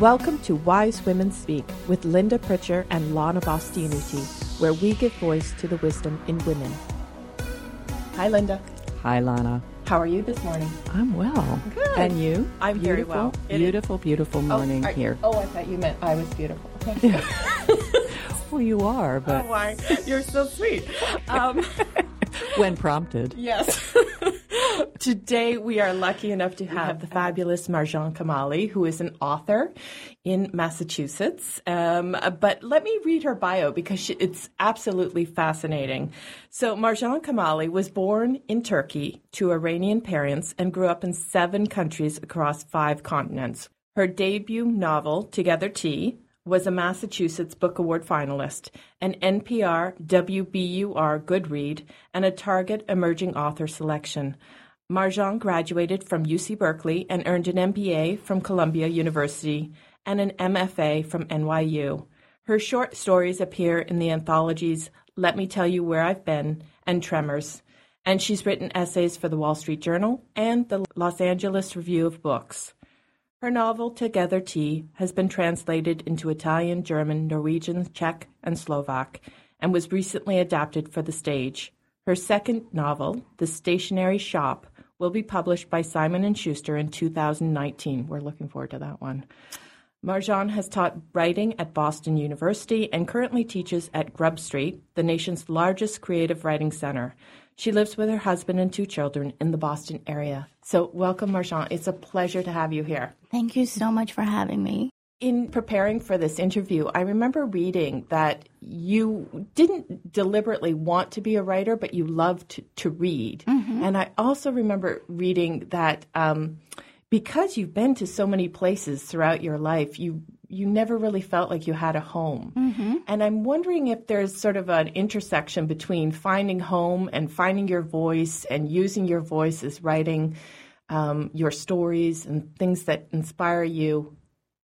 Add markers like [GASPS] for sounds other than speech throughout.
Welcome to Wise Women Speak with Linda Pritchard and Lana Bastianuti, where we give voice to the wisdom in women. Hi, Linda. Hi, Lana. How are you this morning? I'm well. Good. And you? I'm very beautiful, well. It is- Beautiful, beautiful morning oh, are- here. Oh, I thought you meant I was beautiful. [LAUGHS] Well, you are, but Oh, why? You're so sweet. [LAUGHS] Um, when prompted. Yes. [LAUGHS] [LAUGHS] Today we are lucky enough to have the fabulous Marjan Kamali, who is an author in Massachusetts. Um, but let me read her bio because she, it's absolutely fascinating. So Marjan Kamali was born in Turkey to Iranian parents and grew up in seven countries across five continents. Her debut novel, Together Tea, was a Massachusetts Book Award finalist, an NPR WBUR Good Read, and a Target Emerging Author selection. Marjan graduated from UC Berkeley and earned an MBA from Columbia University and an MFA from NYU. Her short stories appear in the anthologies Let Me Tell You Where I've Been and Tremors, and she's written essays for the Wall Street Journal and the Los Angeles Review of Books. Her novel, Together Tea, has been translated into Italian, German, Norwegian, Czech, and Slovak, and was recently adapted for the stage. Her second novel, The Stationery Shop, will be published by Simon & Schuster in 2019. We're looking forward to that one. Marjan has taught writing at Boston University and currently teaches at Grub Street, the nation's largest creative writing center. She lives with her husband and two children in the Boston area. So, welcome, Marjan. It's a pleasure to have you here. Thank you so much for having me. In preparing for this interview, I remember reading that you didn't deliberately want to be a writer, but you loved to, to read. And I also remember reading that um, because you've been to so many places throughout your life, you you never really felt like you had a home. And I'm wondering if there's sort of an intersection between finding home and finding your voice and using your voice as writing um, your stories and things that inspire you.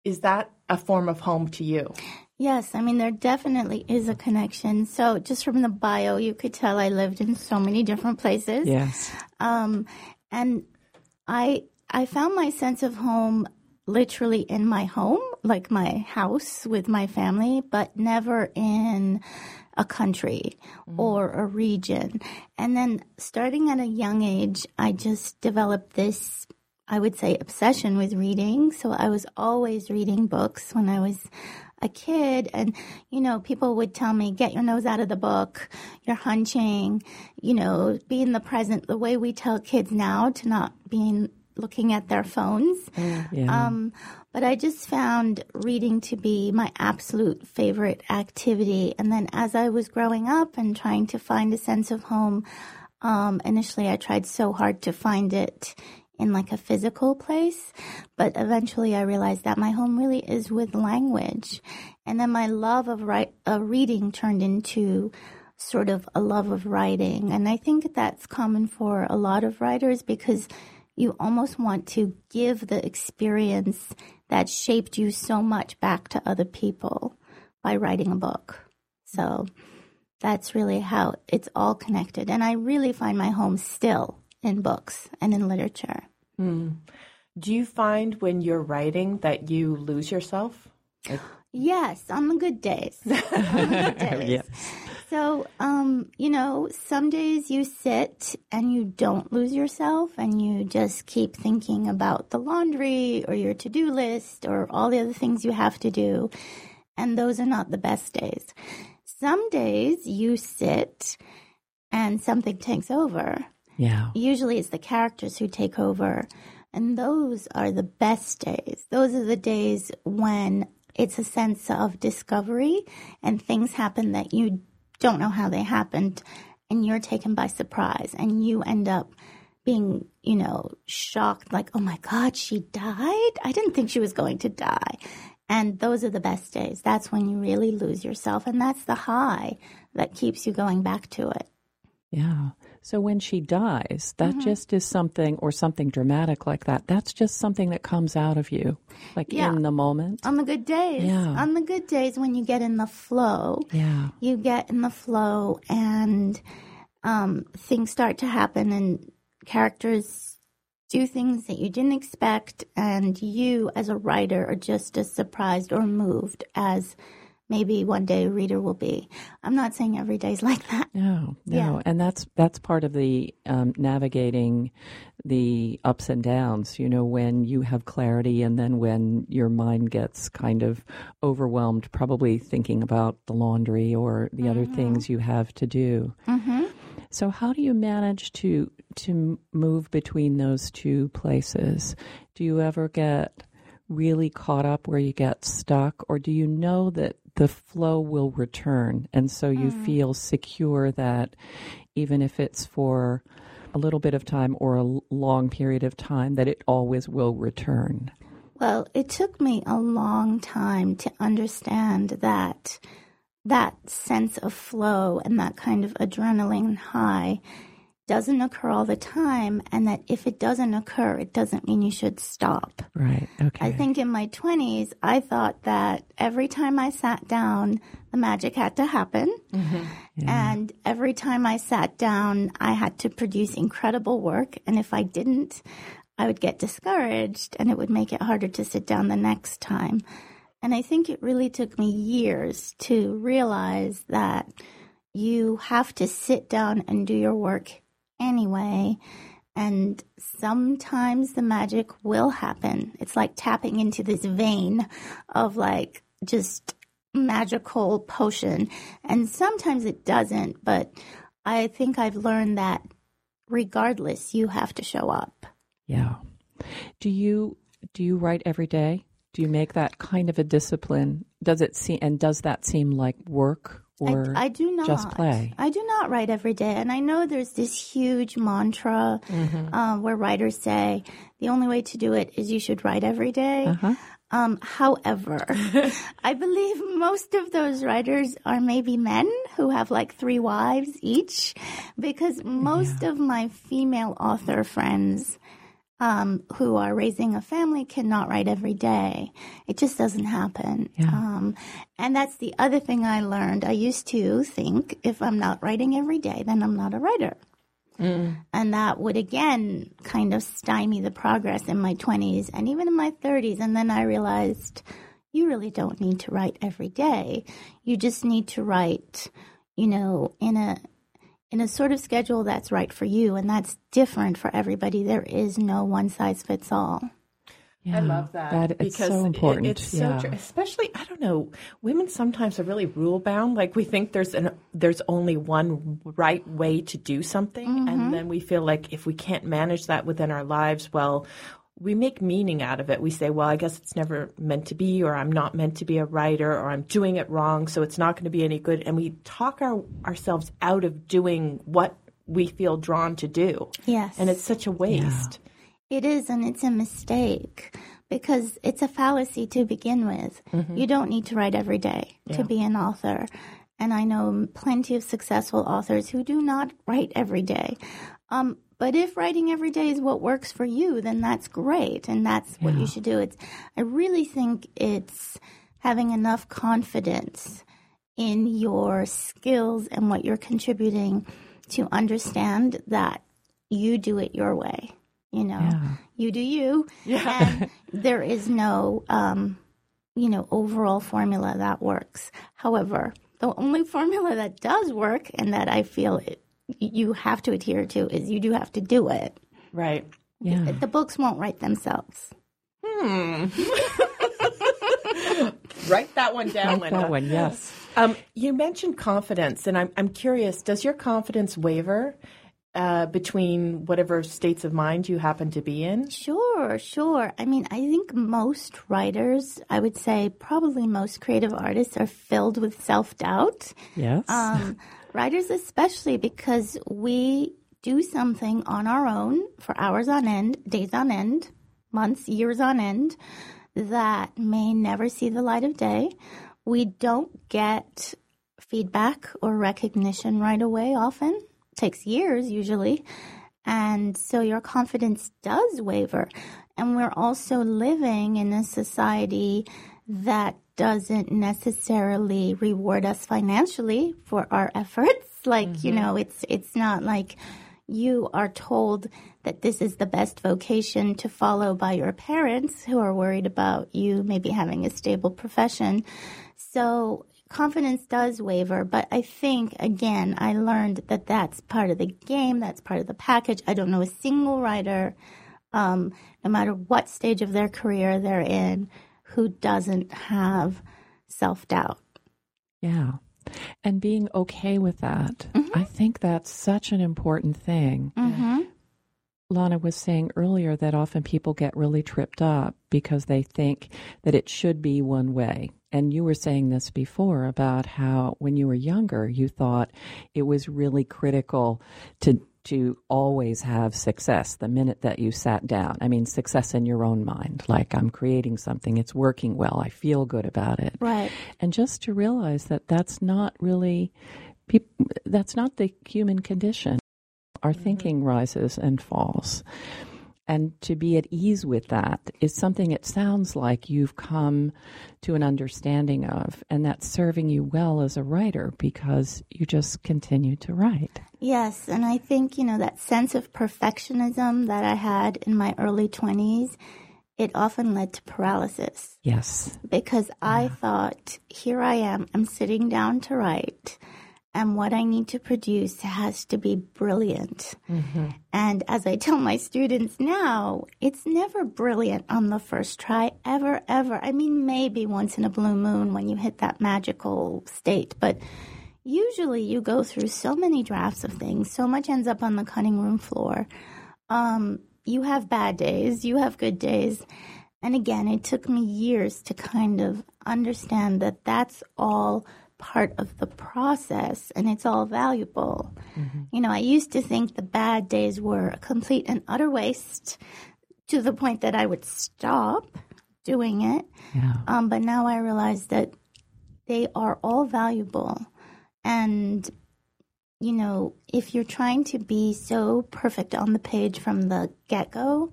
Is that a form of home to you? Yes, I mean, there definitely is a connection. So, just from the bio, you could tell I lived in so many different places. Yes. Um, and I, I found my sense of home literally in my home, like my house with my family, but never in a country mm-hmm. or a region. And then starting at a young age, I just developed this, I would say, obsession with reading. So I was always reading books when I was a kid and you know people would tell me get your nose out of the book you're hunching you know be in the present the way we tell kids now to not be in, looking at their phones Yeah. um, but I just found reading to be my absolute favorite activity. And then as I was growing up and trying to find a sense of home, um, initially I tried so hard to find it in like a physical place, but eventually I realized that my home really is with language. And then my love of write, of reading turned into sort of a love of writing. And I think that's common for a lot of writers because you almost want to give the experience that shaped you so much back to other people by writing a book. So that's really how it's all connected. And I really find my home still in books and in literature. Hmm. Do you find when you're writing that you lose yourself? Yes, on the good days. [LAUGHS] on the good days. [LAUGHS] Yes. So, um, you know, some days you sit and you don't lose yourself and you just keep thinking about the laundry or your to do list or all the other things you have to do. And those are not the best days. Some days you sit and something takes over. Yeah. Usually it's the characters who take over. And those are the best days. Those are the days when it's a sense of discovery and things happen that you don't know how they happened and you're taken by surprise and you end up being, you know, shocked like, oh my God, she died? I didn't think she was going to die. And those are the best days. That's when you really lose yourself. And that's the high that keeps you going back to it. Yeah. So when she dies, that Mm-hmm. just is something, or something dramatic like that. That's just something that comes out of you, like Yeah. in the moment. On the good days, Yeah. on the good days when you get in the flow, Yeah. you get in the flow and um, things start to happen and characters do things that you didn't expect, and you as a writer are just as surprised or moved as maybe one day a reader will be. I'm not saying every day's [LAUGHS] like that. No, no, Yeah. and that's that's part of the um, navigating the ups and downs. You know, when you have clarity, and then when your mind gets kind of overwhelmed, probably thinking about the laundry or the other things you have to do. Mm-hmm. So, how do you manage to to move between those two places? Do you ever get really caught up where you get stuck, or do you know that the flow will return, and so you mm. feel secure that even if it's for a little bit of time or a long period of time, that it always will return? Well, it took me a long time to understand that that sense of flow and that kind of adrenaline high doesn't occur all the time, and that if it doesn't occur, it doesn't mean you should stop. Right. Okay. I think in my 20s, I thought that every time I sat down, the magic had to happen. Mm-hmm. And every time I sat down, I had to produce incredible work. And if I didn't, I would get discouraged and it would make it harder to sit down the next time. And I think it really took me years to realize that you have to sit down and do your work anyway. And sometimes the magic will happen. It's like tapping into this vein of like just magical potion. And sometimes it doesn't, but I think I've learned that regardless, you have to show up. Yeah. Do you do you write every day? Do you make that kind of a discipline? Does it seem and does that seem like work or I, I do not just play? I do not write every day, and I know there's this huge mantra Mm-hmm. um, where writers say the only way to do it is you should write every day. Uh-huh. Um, however, [LAUGHS] I believe most of those writers are maybe men who have like three wives each, because most of my female author friends um, who are raising a family cannot write every day. It just doesn't happen. Yeah. Um, and that's the other thing I learned. I used to think if I'm not writing every day, then I'm not a writer. And that would again kind of stymie the progress in my 20s and even in my 30s. And then I realized you really don't need to write every day. You just need to write, you know, in a in a sort of schedule that's right for you and that's different for everybody. There is no one size fits all. Yeah, I love that. That it's because so it- important. it's so yeah. true. Especially, I don't know, women sometimes are really rule bound. Like we think there's an there's only one right way to do something, and mm-hmm. then we feel like if we can't manage that within our lives, well, we make meaning out of it. We say, well, I guess it's never meant to be, or I'm not meant to be a writer, or I'm doing it wrong, so it's not going to be any good. And we talk our, ourselves out of doing what we feel drawn to do. Yes. And it's such a waste. It is, and it's a mistake because it's a fallacy to begin with. You don't need to write every day to be an author. And I know plenty of successful authors who do not write every day. Um, but if writing every day is what works for you, then that's great, and that's what you should do. It's, I really think it's having enough confidence in your skills and what you're contributing to understand that you do it your way. You know, Yeah. you do you. And [LAUGHS] there is no, um, you know, overall formula that works. However, the only formula that does work and that I feel it, you have to adhere to is you do have to do it. Right. yeah. The books won't write themselves. [LAUGHS] Write that one down, Linda. That one, yes. Um, you mentioned confidence, and I'm, I'm curious does your confidence waver uh, between whatever states of mind you happen to be in? Sure, sure. I mean, I think most writers, I would say probably most creative artists are filled with self doubt. Yes. Um, [LAUGHS] writers, especially because we do something on our own for hours on end, days on end, months, years on end, that may never see the light of day. We don't get feedback or recognition right away often. takes years usually. And so your confidence does waver. And we're also living in a society that doesn't necessarily reward us financially for our efforts. [LAUGHS] Like, you know, it's it's not like you are told that this is the best vocation to follow by your parents who are worried about you maybe having a stable profession. So confidence does waver, but I think, again, I learned that that's part of the game, that's part of the package. I don't know a single writer, um, no matter what stage of their career they're in, who doesn't have self doubt. Yeah. And being okay with that. Mm-hmm. I think that's such an important thing. Mm-hmm. Lana was saying earlier that often people get really tripped up because they think that it should be one way. And you were saying this before about how when you were younger, you thought it was really critical to to always have success the minute that you sat down. I mean, success in your own mind, like I'm creating something, it's working well, I feel good about it. Right. And just to realize that that's not really, that's not the human condition. Our mm-hmm. thinking rises and falls and to be at ease with that is something it sounds like you've come to an understanding of and that's serving you well as a writer because you just continue to write. Yes and i think you know that sense of perfectionism that i had in my early 20s it often led to paralysis. Yes. Because yeah. i thought here i am i'm sitting down to write and what I need to produce has to be brilliant. Mm-hmm. And as I tell my students now, it's never brilliant on the first try, ever, ever. I mean, maybe once in a blue moon when you hit that magical state, but usually you go through so many drafts of things, so much ends up on the cutting room floor. Um, you have bad days, you have good days. And again, it took me years to kind of understand that that's all part of the process and it's all valuable. Mm-hmm. You know, I used to think the bad days were a complete and utter waste to the point that I would stop doing it. Yeah. Um, but now I realize that they are all valuable. And, you know, if you're trying to be so perfect on the page from the get go,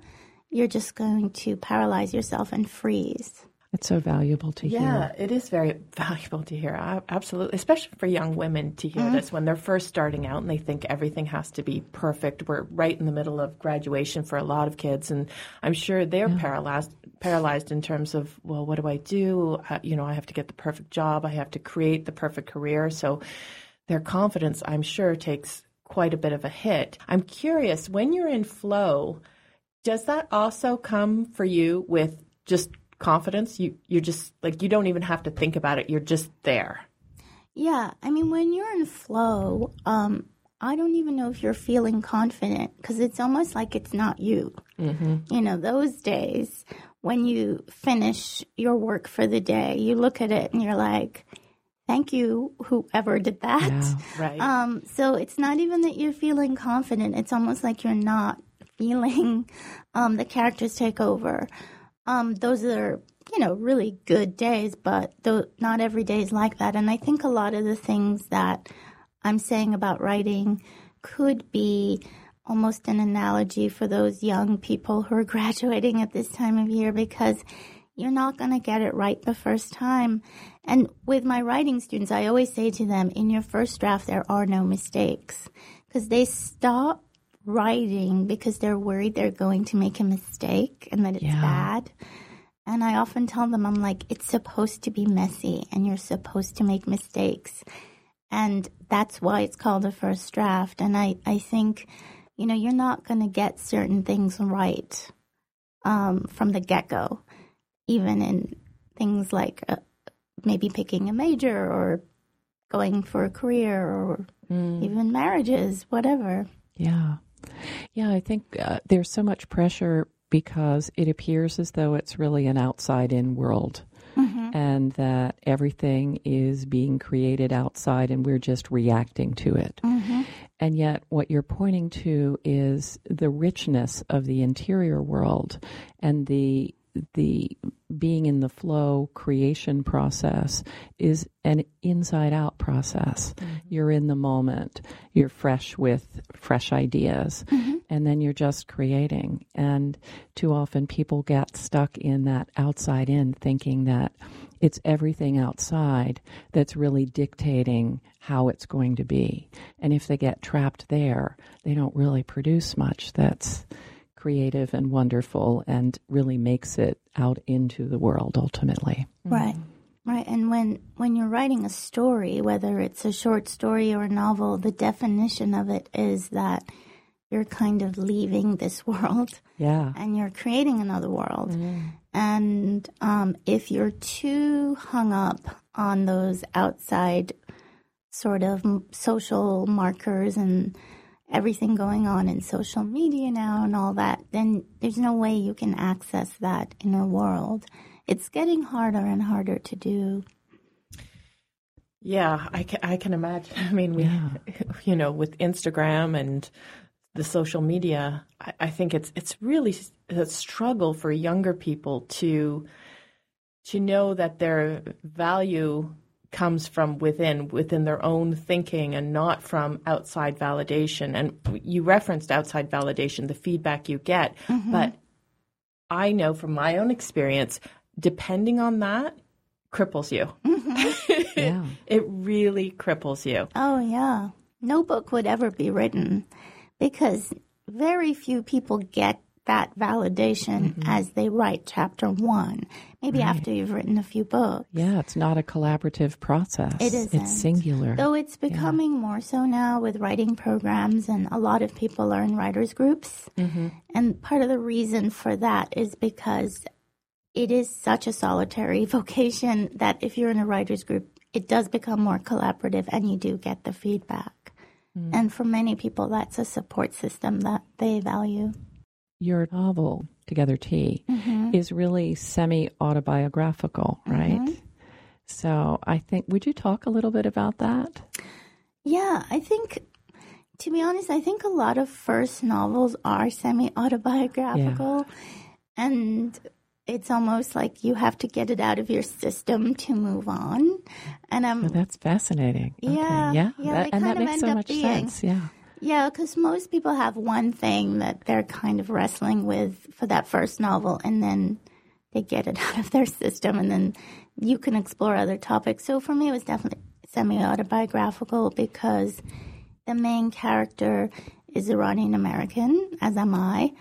you're just going to paralyze yourself and freeze. It's so valuable to hear. Yeah, it is very [LAUGHS] valuable to hear. Absolutely, especially for young women to hear mm-hmm. this when they're first starting out and they think everything has to be perfect. We're right in the middle of graduation for a lot of kids, and I'm sure they're yeah. paralyzed paralyzed in terms of well, what do I do? you know, I have to get the perfect job. I have to create the perfect career. So their confidence, I'm sure, takes quite a bit of a hit. I'm curious when you're in flow. Does that also come for you with just confidence. You you're just like you don't even have to think about it. You're just there. Yeah, I mean when you're in flow, um, I don't even know if you're feeling confident because it's almost like it's not you. Mm-hmm. You know, those days when you finish your work for the day, you look at it and you're like, thank you, whoever did that. Yeah, [LAUGHS] right. Um, so it's not even that you're feeling confident. It's almost like you're not feeling um, the characters take over. Um, those are, you know, really good days, but th- not every day is like that. And I think a lot of the things that I'm saying about writing could be almost an analogy for those young people who are [LAUGHS] graduating at this time of year because you're not going to get it right the first time. And with my writing students, I always say to them, in your first draft, there are no mistakes because they stop writing because they're worried they're going to make a mistake and that it's yeah. bad. And I often tell them, I'm like, it's supposed to be messy and you're supposed to make mistakes. And that's why it's called a first draft. And I, I think, you know, you're not going to get certain things right um, from the get go, even in things like uh, maybe picking a major or going for a career or mm. even marriages, whatever. Yeah. Yeah, I think uh, there's so much pressure because it appears as though it's really an outside in world. Mm-hmm. And that everything is being created outside and we're just reacting to it. Mm-hmm. And yet, what you're pointing to is the richness of the interior world and the the being in the flow creation process is an inside out process. Mm-hmm. You're in the moment. You're fresh with fresh ideas. Mm-hmm. and then you're just creating. And too often people get stuck in that outside in thinking that it's everything outside that's really dictating how it's going to be. And if they get trapped there, they don't really produce much that's creative and wonderful and really makes it out into the world ultimately. Right. Right. And when when you're writing a story, whether it's a short story or a novel, the definition of it is that you're kind of leaving this world. [LAUGHS] Yeah. And you're creating another world. And um, if you're too hung up on those outside sort of social markers and everything going on in social media now and all that, then there's no way you can access that inner world. It's getting harder and harder to do. Yeah, I can, I can imagine. [LAUGHS] I mean, we, [LAUGHS] you know, with Instagram and the social media, I, I think it's it's really a struggle for younger people to to know that their value comes from within within their own thinking and not from outside validation. And you referenced outside validation the feedback you get. Mm-hmm. But i know from my own experience depending on that cripples you. Mm-hmm. [LAUGHS] Yeah. it really cripples you. Oh, yeah. No book would ever be written because very few people get that validation as they write chapter one. Maybe after you've written a few books. Yeah, it's not a collaborative process. It isn't. It's singular. Though it's becoming more so now with writing programs, and a lot of people are in writers' groups. Mm-hmm. And part of the reason for that is because it is such a solitary [LAUGHS] vocation that if you're in a writers' group, it does become more collaborative and you do get the feedback. Mm. And for many people, that's a support system that they value. Your novel, Together Tea, mm-hmm. is really semi autobiographical, mm-hmm. right? So I think, would you talk a little bit about that? Yeah, I think, to be honest, I think a lot of first novels are semi autobiographical. And it's almost like you have to get it out of your system to move on. And I'm, Oh, that's fascinating. Okay, Yeah, Yeah. yeah, That- and that makes so much being. sense. Yeah. Yeah, because most people have one thing that they're kind of wrestling with for that first novel, and then they get it [LAUGHS] out of their system, and then you can explore other topics. So for me, it was definitely semi autobiographical because the main character is Iranian American, as am I.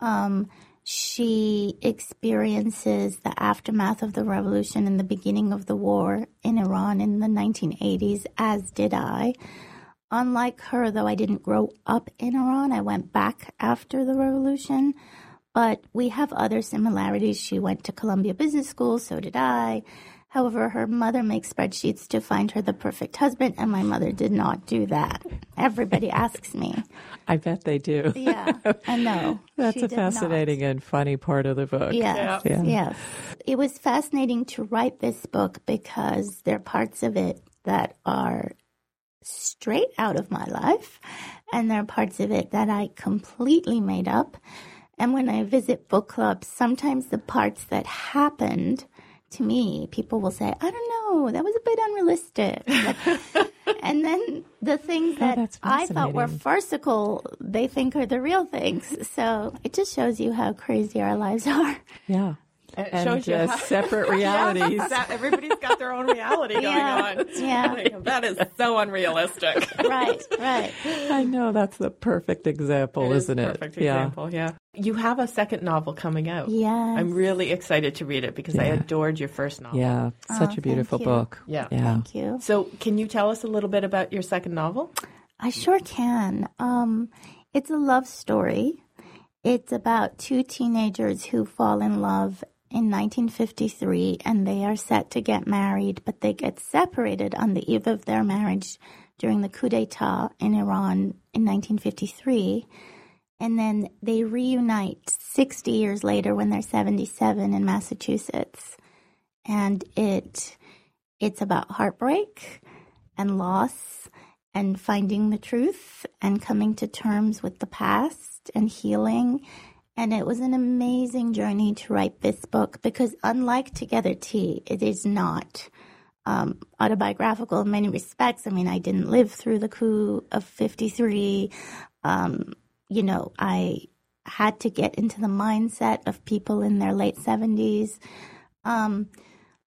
Um, she experiences the aftermath of the revolution and the beginning of the war in Iran in the 1980s, as did I. Unlike her, though I didn't grow up in Iran, I went back after the revolution. But we have other similarities. She went to Columbia Business School, so did I. However, her mother makes spreadsheets to find her the perfect husband, and my mother did not do that. Everybody asks me. I bet they do. Yeah, I know. [LAUGHS] That's a did not. fascinating and funny part of the book. Yes, Yeah. yes. It was fascinating to write this book because there are parts of it that are straight out of my life, and there are parts of it that I completely made up. And when I visit book clubs, sometimes the parts that happened to me, people will say, I don't know, that was a bit unrealistic. Like- [LAUGHS] and then the things oh, that that's I thought were farcical, they think are the real things. So it just shows you how crazy our lives are. Yeah. And it And shows you just how- separate [LAUGHS] realities. [LAUGHS] that everybody's got their own reality going Yeah, on. yeah. [LAUGHS] Like, that is so unrealistic. right, right. I know that's the perfect example, It is isn't a it? Perfect example, yeah. You have a second novel coming out. Yes. I'm really excited to read it because I adored your first novel. Yeah. Such Oh, a beautiful book. Yeah. Yeah. Thank you. So, can you tell us a little bit about your second novel? I sure can. Um, it's a love story. It's about two teenagers who fall in love in 1953 and they are set to get married, but they get separated on the eve of their marriage during the coup d'etat in Iran in 1953. And then they reunite 60 years later when they're 77 in Massachusetts. And it it's about heartbreak and loss and finding the truth and coming to terms with the past and healing. And it was an amazing journey to write this book because, unlike Together Tea, it is not um, autobiographical in many respects. I mean, I didn't live through the coup of 53. Um, you know, I had to get into the mindset of people in their late 70s. Um,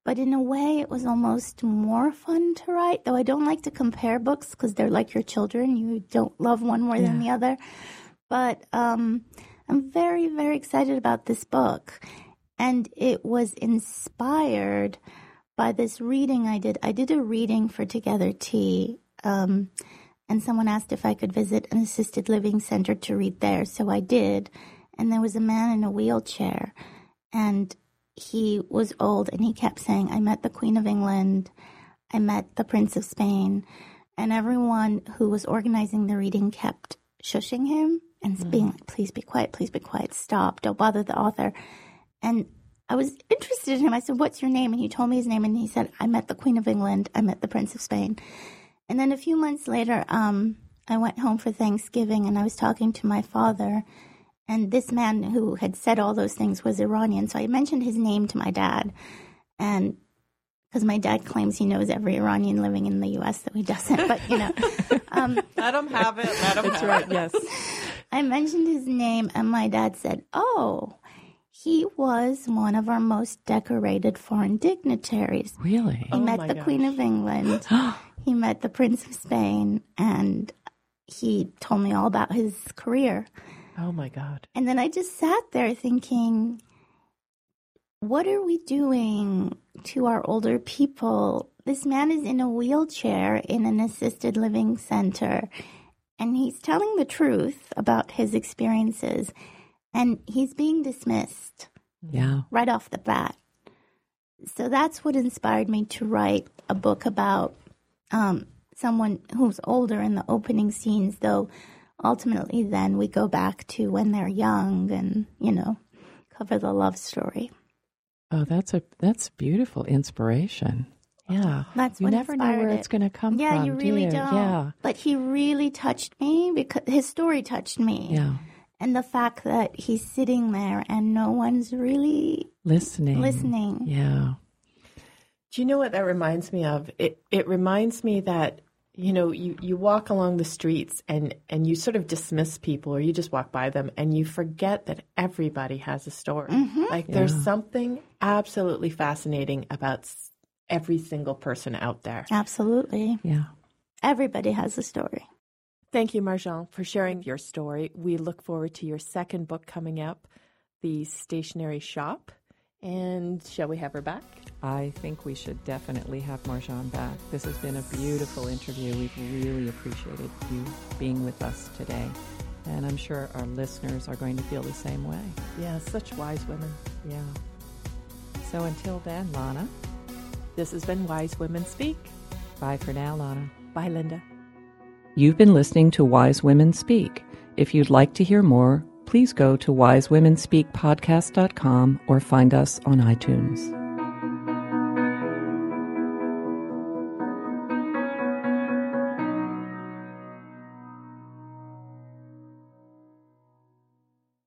but in a way, it was almost more fun to write, though I don't like to compare books because they're like your children. You don't love one more yeah. than the other. But um, I'm very, very excited about this book. And it was inspired by this reading I did. I did a reading for Together Tea. Um, and someone asked if I could visit an assisted living center to read there. So I did. And there was a man in a wheelchair. And he was old and he kept saying, I met the Queen of England, I met the Prince of Spain. And everyone who was organizing the reading kept shushing him and mm. being like, please be quiet, please be quiet, stop, don't bother the author. And I was interested in him. I said, What's your name? And he told me his name and he said, I met the Queen of England, I met the Prince of Spain. And then a few months later, um, I went home for Thanksgiving and I was talking to my father and this man who had said all those things was Iranian. So I mentioned his name to my dad. And because my dad claims he knows every Iranian living in the U.S., though he doesn't. But you know, [LAUGHS] um, let him have it. Let him. That's right. It. Yes. I mentioned his name, and my dad said, "Oh, he was one of our most decorated foreign dignitaries. Really? He oh met the gosh. Queen of England. [GASPS] he met the Prince of Spain, and he told me all about his career." Oh my God. And then I just sat there thinking, what are we doing to our older people? This man is in a wheelchair in an assisted living center, and he's telling the truth about his experiences, and he's being dismissed. Yeah. Right off the bat. So that's what inspired me to write a book about um, someone who's older in the opening scenes, though ultimately then we go back to when they're young and, you know, cover the love story. Oh, that's a that's beautiful inspiration. Yeah, that's you never know where it. it's going to come yeah, from. you really do not Yeah, but he really touched me because his story touched me. Yeah, and the fact that he's sitting there and no one's really listening. Listening. Yeah. Do you know what that reminds me of? It it reminds me that you know you, you walk along the streets and and you sort of dismiss people or you just walk by them and you forget that everybody has a story mm-hmm. like yeah. there's something absolutely fascinating about every single person out there absolutely yeah everybody has a story thank you marjan for sharing your story we look forward to your second book coming up the stationery shop and shall we have her back? I think we should definitely have Marjan back. This has been a beautiful interview. We've really appreciated you being with us today. And I'm sure our listeners are going to feel the same way. Yeah, such wise women. Yeah. So until then, Lana. This has been Wise Women Speak. Bye for now, Lana. Bye, Linda. You've been listening to Wise Women Speak. If you'd like to hear more, please go to wisewomenspeakpodcast.com or find us on iTunes.